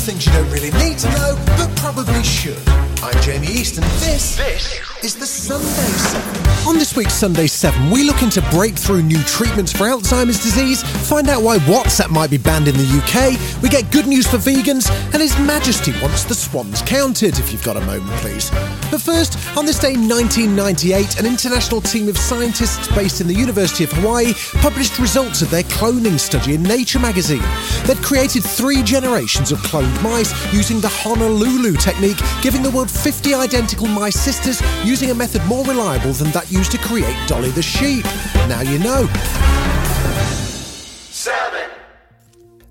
things you don't really need to know, but probably should. I'm Jamie East, and this, this is the Sunday 7. On this week's Sunday 7, we look into breakthrough new treatments for Alzheimer's disease, find out why WhatsApp might be banned in the UK, we get good news for vegans, and His Majesty wants the swans counted, if you've got a moment, please. But first, on this day in 1998, an international team of scientists based in the University of Hawaii published results of their cloning study in Nature magazine. They'd created three generations of cloned mice using the Honolulu technique, giving the world 50 identical My sisters using a method more reliable than that used to create Dolly the sheep. Now you know. Seven.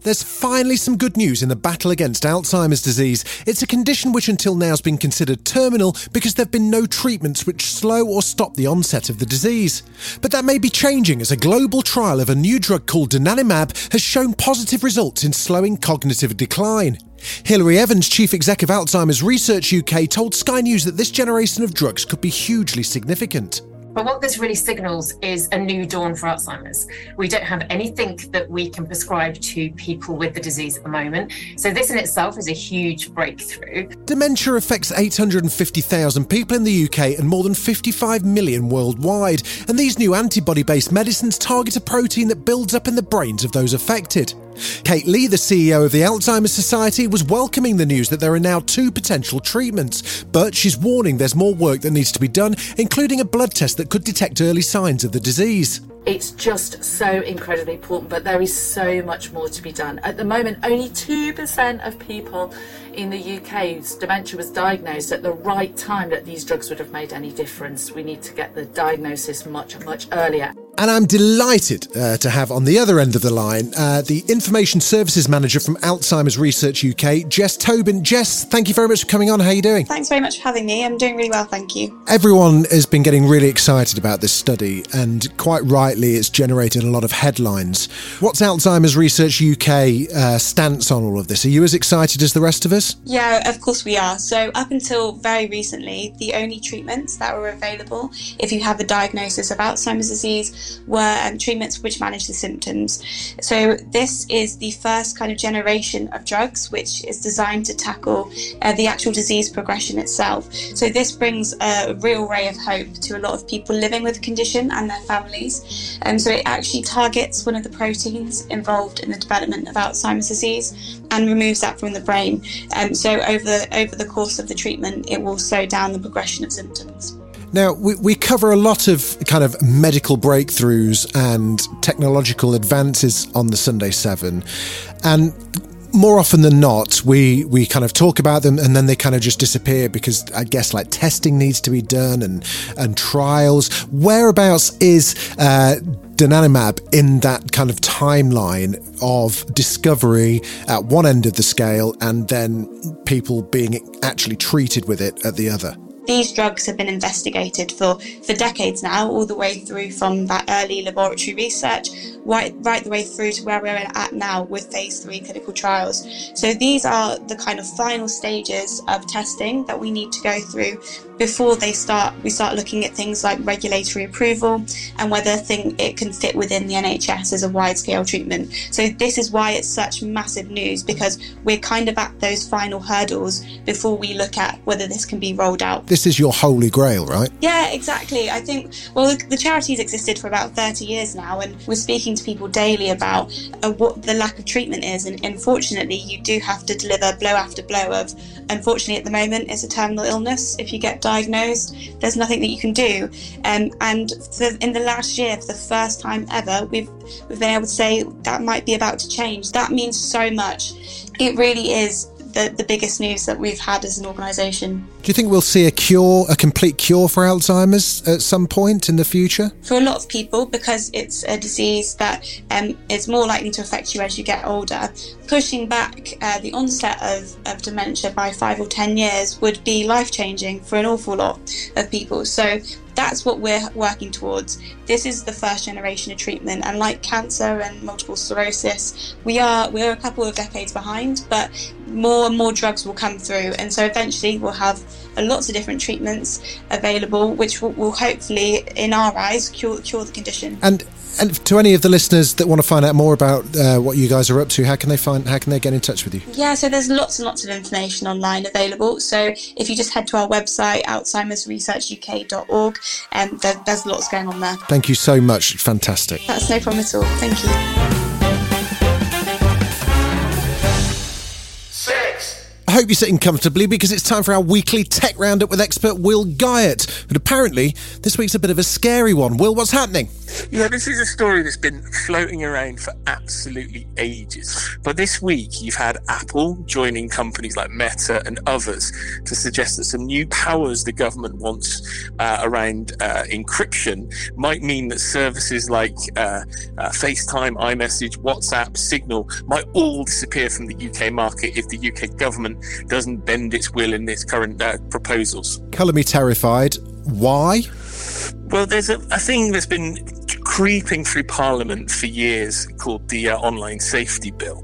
There's finally some good news in the battle against Alzheimer's disease. It's a condition which until now has been considered terminal because there have been no treatments which slow or stop the onset of the disease. But that may be changing as a global trial of a new drug called donanemab has shown positive results in slowing cognitive decline. Hilary Evans, Chief Exec of Alzheimer's Research UK, told Sky News that this generation of drugs could be hugely significant. But what this really signals is a new dawn for Alzheimer's. We don't have anything that we can prescribe to people with the disease at the moment. So, this in itself is a huge breakthrough. Dementia affects 850,000 people in the UK and more than 55 million worldwide. And these new antibody based medicines target a protein that builds up in the brains of those affected. Kate Lee, the CEO of the Alzheimer's Society, was welcoming the news that there are now two potential treatments, but she's warning there's more work that needs to be done, including a blood test that could detect early signs of the disease. It's just so incredibly important, but there is so much more to be done. At the moment, only 2% of people in the UK whose dementia was diagnosed at the right time that these drugs would have made any difference. We need to get the diagnosis much, much earlier. And I'm delighted uh, to have on the other end of the line uh, the Information Services Manager from Alzheimer's Research UK, Jess Tobin. Jess, thank you very much for coming on. How are you doing? Thanks very much for having me. I'm doing really well, thank you. Everyone has been getting really excited about this study, and quite rightly, it's generated a lot of headlines. What's Alzheimer's Research UK uh, stance on all of this? Are you as excited as the rest of us? Yeah, of course we are. So, up until very recently, the only treatments that were available if you have a diagnosis of Alzheimer's disease were um, treatments which manage the symptoms. So, this is the first kind of generation of drugs which is designed to tackle uh, the actual disease progression itself. So, this brings a real ray of hope to a lot of people living with the condition and their families. And um, so, it actually targets one of the proteins involved in the development of Alzheimer's disease and removes that from the brain. Um, so, over over the course of the treatment, it will slow down the progression of symptoms. Now, we, we cover a lot of kind of medical breakthroughs and technological advances on the Sunday Seven. And more often than not, we, we kind of talk about them and then they kind of just disappear because I guess like testing needs to be done and, and trials. Whereabouts is uh, in that kind of timeline of discovery at one end of the scale and then people being actually treated with it at the other? These drugs have been investigated for, for decades now, all the way through from that early laboratory research right, right the way through to where we're at now with phase three clinical trials. So these are the kind of final stages of testing that we need to go through before they start we start looking at things like regulatory approval and whether thing it can fit within the NHS as a wide scale treatment. So this is why it's such massive news because we're kind of at those final hurdles before we look at whether this can be rolled out. This is your holy grail, right? Yeah, exactly. I think well the, the charity's existed for about 30 years now and we're speaking to people daily about uh, what the lack of treatment is and unfortunately you do have to deliver blow after blow of unfortunately at the moment it's a terminal illness if you get diagnosed, there's nothing that you can do. Um, and for, in the last year, for the first time ever, we've we've been able to say that might be about to change. That means so much. It really is the, the biggest news that we've had as an organisation. Do you think we'll see a cure, a complete cure for Alzheimer's at some point in the future? For a lot of people, because it's a disease that um, is more likely to affect you as you get older, pushing back uh, the onset of, of dementia by five or ten years would be life changing for an awful lot of people. So that's what we're working towards. This is the first generation of treatment, and like cancer and multiple sclerosis, we are we're a couple of decades behind, but more and more drugs will come through, and so eventually we'll have lots of different treatments available, which will, will hopefully, in our eyes, cure cure the condition. And and to any of the listeners that want to find out more about uh, what you guys are up to, how can they find? How can they get in touch with you? Yeah, so there's lots and lots of information online available. So if you just head to our website, Alzheimer'sResearchUK.org, and there, there's lots going on there. Thank you so much. Fantastic. That's no problem at all. Thank you. Hope you're sitting comfortably because it's time for our weekly tech roundup with expert Will Guyatt. But apparently, this week's a bit of a scary one. Will, what's happening? Yeah, this is a story that's been floating around for absolutely ages. But this week, you've had Apple joining companies like Meta and others to suggest that some new powers the government wants uh, around uh, encryption might mean that services like uh, uh FaceTime, iMessage, WhatsApp, Signal might all disappear from the UK market if the UK government doesn't bend its will in its current uh, proposals. Colour me terrified. Why? Well, there's a, a thing that's been creeping through Parliament for years called the uh, Online Safety Bill.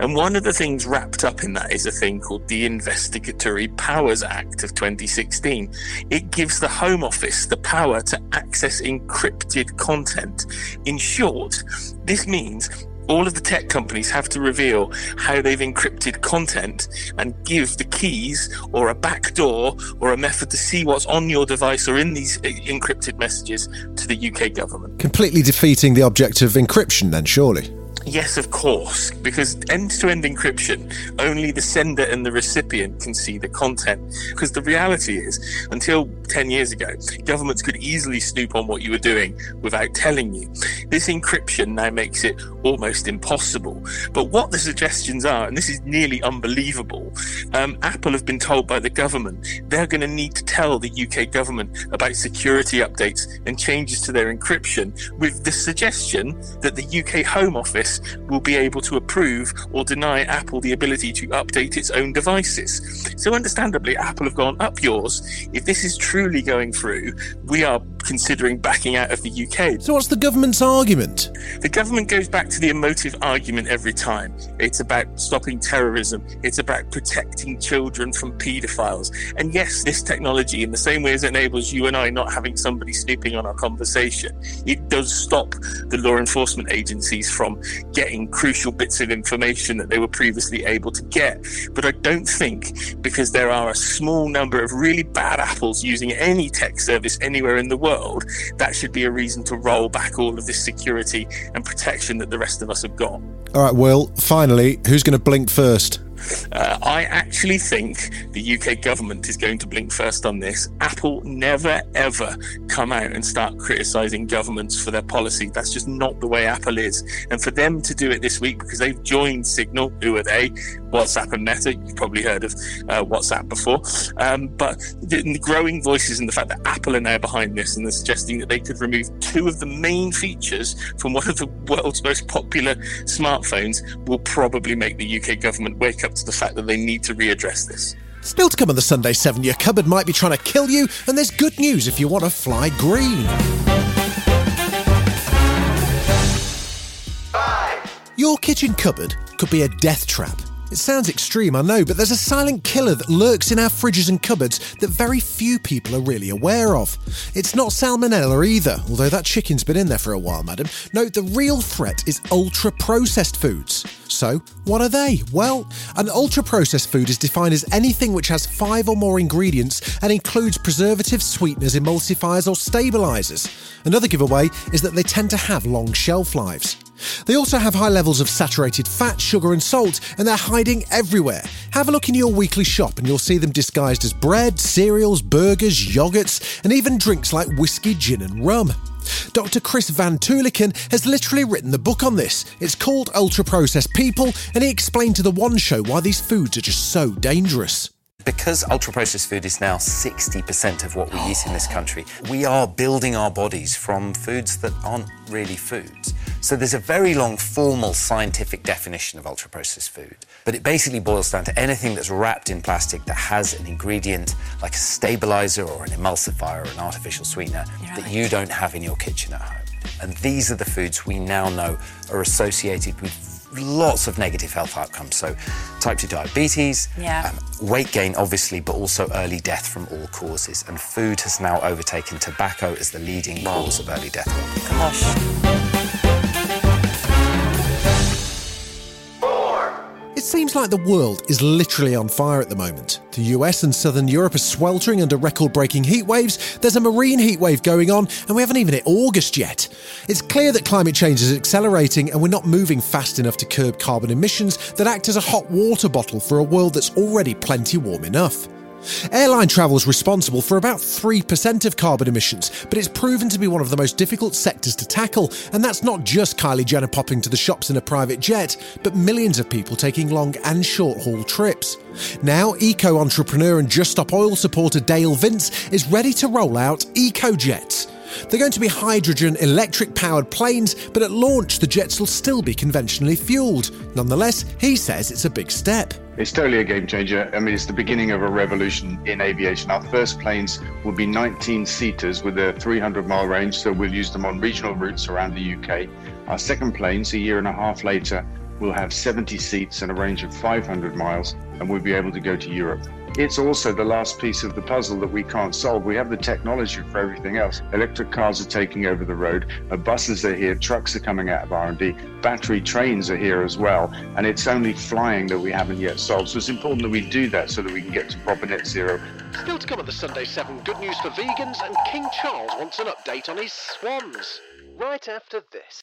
And one of the things wrapped up in that is a thing called the Investigatory Powers Act of 2016. It gives the Home Office the power to access encrypted content. In short, this means all of the tech companies have to reveal how they've encrypted content and give the keys or a backdoor or a method to see what's on your device or in these encrypted messages to the UK government. Completely defeating the object of encryption, then, surely. Yes, of course, because end to end encryption, only the sender and the recipient can see the content. Because the reality is, until 10 years ago, governments could easily snoop on what you were doing without telling you. This encryption now makes it almost impossible. But what the suggestions are, and this is nearly unbelievable, um, Apple have been told by the government they're going to need to tell the UK government about security updates and changes to their encryption with the suggestion that the UK Home Office will be able to approve or deny Apple the ability to update its own devices. So, understandably, Apple have gone up yours. If this is truly going through, we are considering backing out of the UK. So, what's the government's argument? The government goes back to the emotive argument every time. It's about stopping terrorism, it's about protecting children from paedophiles. And yes, this technology, in the same way as it enables you and I not having somebody snooping on our conversation, it does stop the law enforcement agencies from getting crucial bits of information that they were previously able to get. But I don't think because there are a small number of really bad apples using any tech service anywhere in the world, that should be a reason to roll back all of this security and protection that the rest of us have got. All right, Will, finally, who's going to blink first? Uh, I actually think the UK government is going to blink first on this. Apple never ever come out and start criticizing governments for their policy. That's just not the way Apple is. And for them to do it this week because they've joined Signal, who are they? WhatsApp and Meta. You've probably heard of uh, WhatsApp before. Um, but the, the, growing voices and the fact that Apple are now behind this and they're suggesting that they could remove two of the main features from one of the world's most popular smartphones will probably make the UK government wake up to the fact that they need to readdress this. Still to come on the Sunday 7, your cupboard might be trying to kill you, and there's good news if you want to fly green. Five. Your kitchen cupboard could be a death trap. It sounds extreme, I know, but there's a silent killer that lurks in our fridges and cupboards that very few people are really aware of. It's not salmonella either, although that chicken's been in there for a while, madam. No, the real threat is ultra processed foods. So, what are they? Well, an ultra processed food is defined as anything which has five or more ingredients and includes preservatives, sweeteners, emulsifiers, or stabilizers. Another giveaway is that they tend to have long shelf lives. They also have high levels of saturated fat, sugar, and salt, and they're hiding everywhere. Have a look in your weekly shop and you'll see them disguised as bread, cereals, burgers, yogurts, and even drinks like whiskey, gin, and rum. Dr. Chris Van Tulleken has literally written the book on this. It's called Ultra Processed People, and he explained to the One Show why these foods are just so dangerous because ultra processed food is now 60% of what we eat in this country, we are building our bodies from foods that aren't really foods. So there's a very long formal scientific definition of ultra processed food, but it basically boils down to anything that's wrapped in plastic that has an ingredient like a stabilizer or an emulsifier or an artificial sweetener that you don't have in your kitchen at home. And these are the foods we now know are associated with lots of negative health outcomes. So, type 2 diabetes, yeah. um, weight gain, obviously, but also early death from all causes. And food has now overtaken tobacco as the leading cause of early death. Gosh. Seems like the world is literally on fire at the moment. The US and southern Europe are sweltering under record breaking heat waves, there's a marine heat wave going on, and we haven't even hit August yet. It's clear that climate change is accelerating, and we're not moving fast enough to curb carbon emissions that act as a hot water bottle for a world that's already plenty warm enough. Airline travel is responsible for about 3% of carbon emissions, but it's proven to be one of the most difficult sectors to tackle, and that's not just Kylie Jenner popping to the shops in a private jet, but millions of people taking long and short haul trips. Now, eco entrepreneur and Just Stop Oil supporter Dale Vince is ready to roll out EcoJets. They're going to be hydrogen electric powered planes, but at launch, the jets will still be conventionally fueled. Nonetheless, he says it's a big step. It's totally a game changer. I mean, it's the beginning of a revolution in aviation. Our first planes will be 19 seaters with a 300 mile range, so we'll use them on regional routes around the UK. Our second planes, a year and a half later, will have 70 seats and a range of 500 miles, and we'll be able to go to Europe it's also the last piece of the puzzle that we can't solve. We have the technology for everything else. Electric cars are taking over the road. Uh, buses are here. Trucks are coming out of R&D. Battery trains are here as well. And it's only flying that we haven't yet solved. So it's important that we do that so that we can get to proper net zero. Still to come on the Sunday 7, good news for vegans and King Charles wants an update on his swans. Right after this.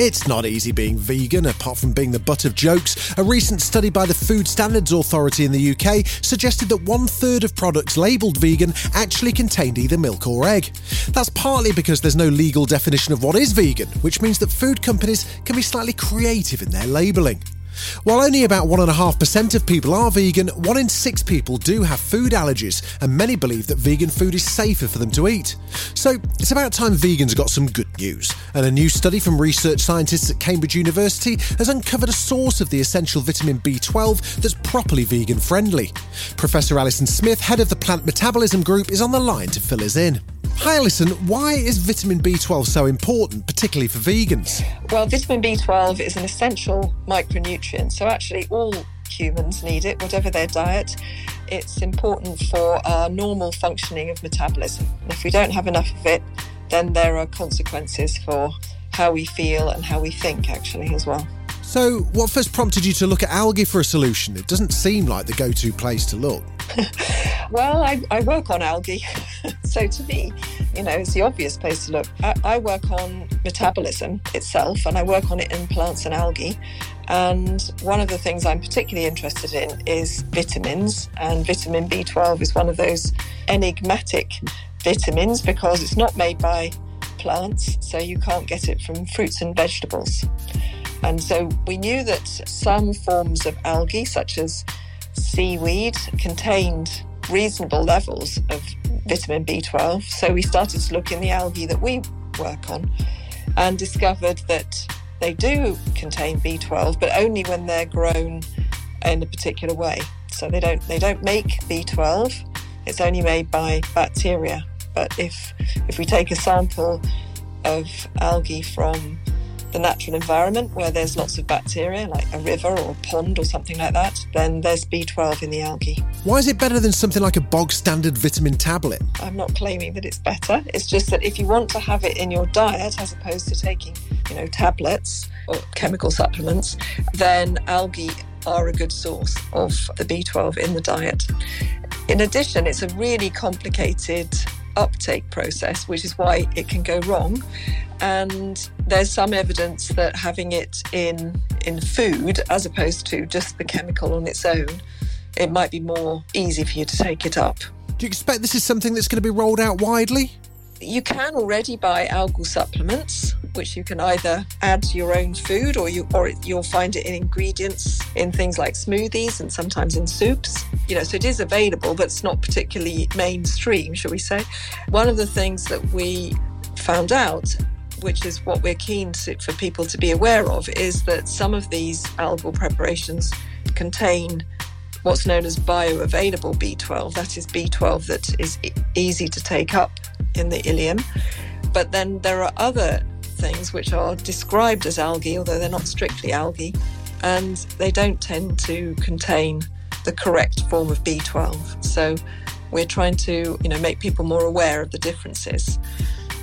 It's not easy being vegan, apart from being the butt of jokes. A recent study by the Food Standards Authority in the UK suggested that one third of products labelled vegan actually contained either milk or egg. That's partly because there's no legal definition of what is vegan, which means that food companies can be slightly creative in their labelling. While only about 1.5% of people are vegan, 1 in 6 people do have food allergies, and many believe that vegan food is safer for them to eat. So it's about time vegans got some good news. And a new study from research scientists at Cambridge University has uncovered a source of the essential vitamin B12 that's properly vegan friendly. Professor Alison Smith, head of the Plant Metabolism Group, is on the line to fill us in. Hi, Alison. Why is vitamin B12 so important, particularly for vegans? Well, vitamin B12 is an essential micronutrient, so actually all humans need it, whatever their diet. It's important for our normal functioning of metabolism. And if we don't have enough of it, then there are consequences for how we feel and how we think, actually, as well. So, what first prompted you to look at algae for a solution? It doesn't seem like the go to place to look. well, I, I, work on algae. so, to me, you know, it's the obvious place to look. I, I work on metabolism itself and I work on it in plants and algae. And one of the things I'm particularly interested in is vitamins. And vitamin B12 is one of those enigmatic vitamins because it's not made by plants, so you can't get it from fruits and vegetables. And so we knew that some forms of algae, such as seaweed, contained reasonable levels of vitamin B12. So we started to look in the algae that we work on and discovered that they do contain B12, but only when they're grown in a particular way. So they don't they don't make B12. It's only made by bacteria. But if if we take a sample of algae from the natural environment where there's lots of bacteria, like a river or a pond or something like that, then there's B12 in the algae. Why is it better than something like a bog standard vitamin tablet? I'm not claiming that it's better. It's just that if you want to have it in your diet as opposed to taking, you know, tablets or chemical supplements, then algae are a good source of the B12 in the diet. In addition, it's a really complicated uptake process, which is why it can go wrong. And there's some evidence that having it in in food as opposed to just the chemical on its own, it might be more easy for you to take it up. Do you expect this is something that's going to be rolled out widely? You can already buy algal supplements, which you can either add to your own food or you or you'll find it in ingredients in things like smoothies and sometimes in soups. You know, so it is available, but it's not particularly mainstream, shall we say. One of the things that we found out which is what we're keen to, for people to be aware of, is that some of these algal preparations contain what's known as bioavailable B12. That is B12 that is easy to take up in the ileum. But then there are other things which are described as algae, although they're not strictly algae, and they don't tend to contain the correct form of B12. So we're trying to, you know, make people more aware of the differences.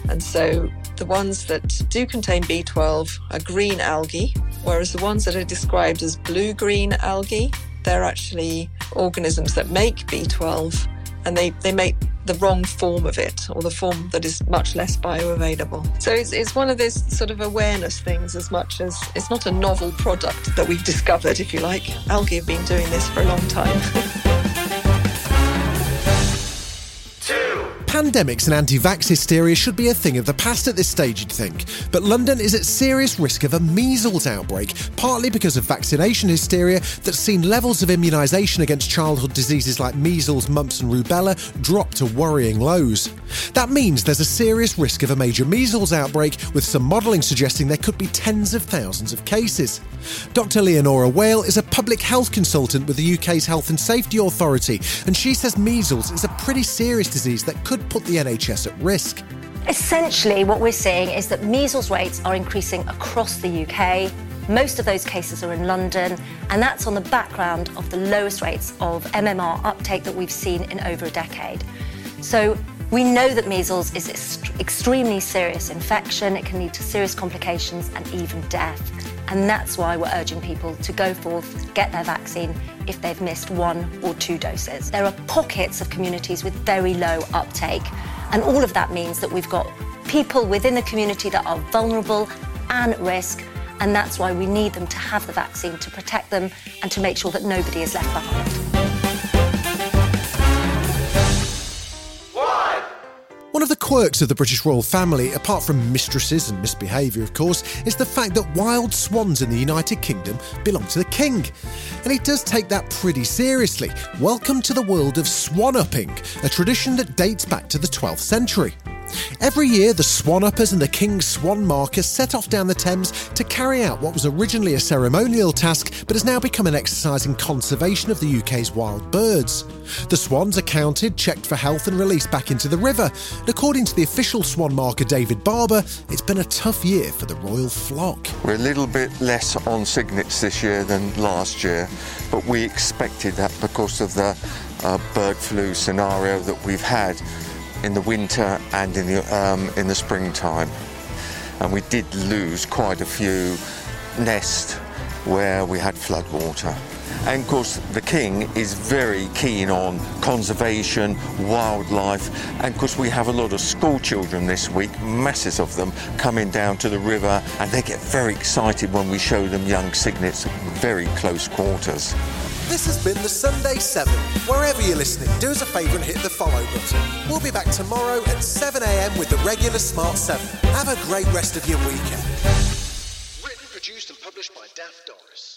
And so the ones that do contain B12 are green algae, whereas the ones that are described as blue green algae, they're actually organisms that make B12 and they, they make the wrong form of it or the form that is much less bioavailable. So it's, it's one of those sort of awareness things as much as it's not a novel product that we've discovered, if you like. Algae have been doing this for a long time. Pandemics and anti vax hysteria should be a thing of the past at this stage, you'd think. But London is at serious risk of a measles outbreak, partly because of vaccination hysteria that's seen levels of immunisation against childhood diseases like measles, mumps, and rubella drop to worrying lows. That means there's a serious risk of a major measles outbreak, with some modelling suggesting there could be tens of thousands of cases. Dr. Leonora Weil is a public health consultant with the UK's Health and Safety Authority, and she says measles is a pretty serious disease that could put the NHS at risk. Essentially, what we're seeing is that measles rates are increasing across the UK. Most of those cases are in London, and that's on the background of the lowest rates of MMR uptake that we've seen in over a decade. So, we know that measles is an extremely serious infection. It can lead to serious complications and even death. And that's why we're urging people to go forth, get their vaccine if they've missed one or two doses. There are pockets of communities with very low uptake, and all of that means that we've got people within the community that are vulnerable and at risk, and that's why we need them to have the vaccine to protect them and to make sure that nobody is left behind. One of the quirks of the British royal family, apart from mistresses and misbehaviour, of course, is the fact that wild swans in the United Kingdom belong to the king. And he does take that pretty seriously. Welcome to the world of swan upping, a tradition that dates back to the 12th century. Every year, the Swan Uppers and the King's Swan Markers set off down the Thames to carry out what was originally a ceremonial task but has now become an exercise in conservation of the UK's wild birds. The swans are counted, checked for health, and released back into the river. And according to the official Swan Marker, David Barber, it's been a tough year for the royal flock. We're a little bit less on cygnets this year than last year, but we expected that because of the uh, bird flu scenario that we've had in the winter and in the um, in the springtime, and we did lose quite a few nests where we had flood water. And of course, the king is very keen on conservation, wildlife, and of course, we have a lot of school children this week, masses of them coming down to the river, and they get very excited when we show them young cygnets at very close quarters. This has been the Sunday 7. Wherever you're listening, do us a favour and hit the follow button. We'll be back tomorrow at 7am with the regular Smart 7. Have a great rest of your weekend. Written, produced, and published by Daft Doris.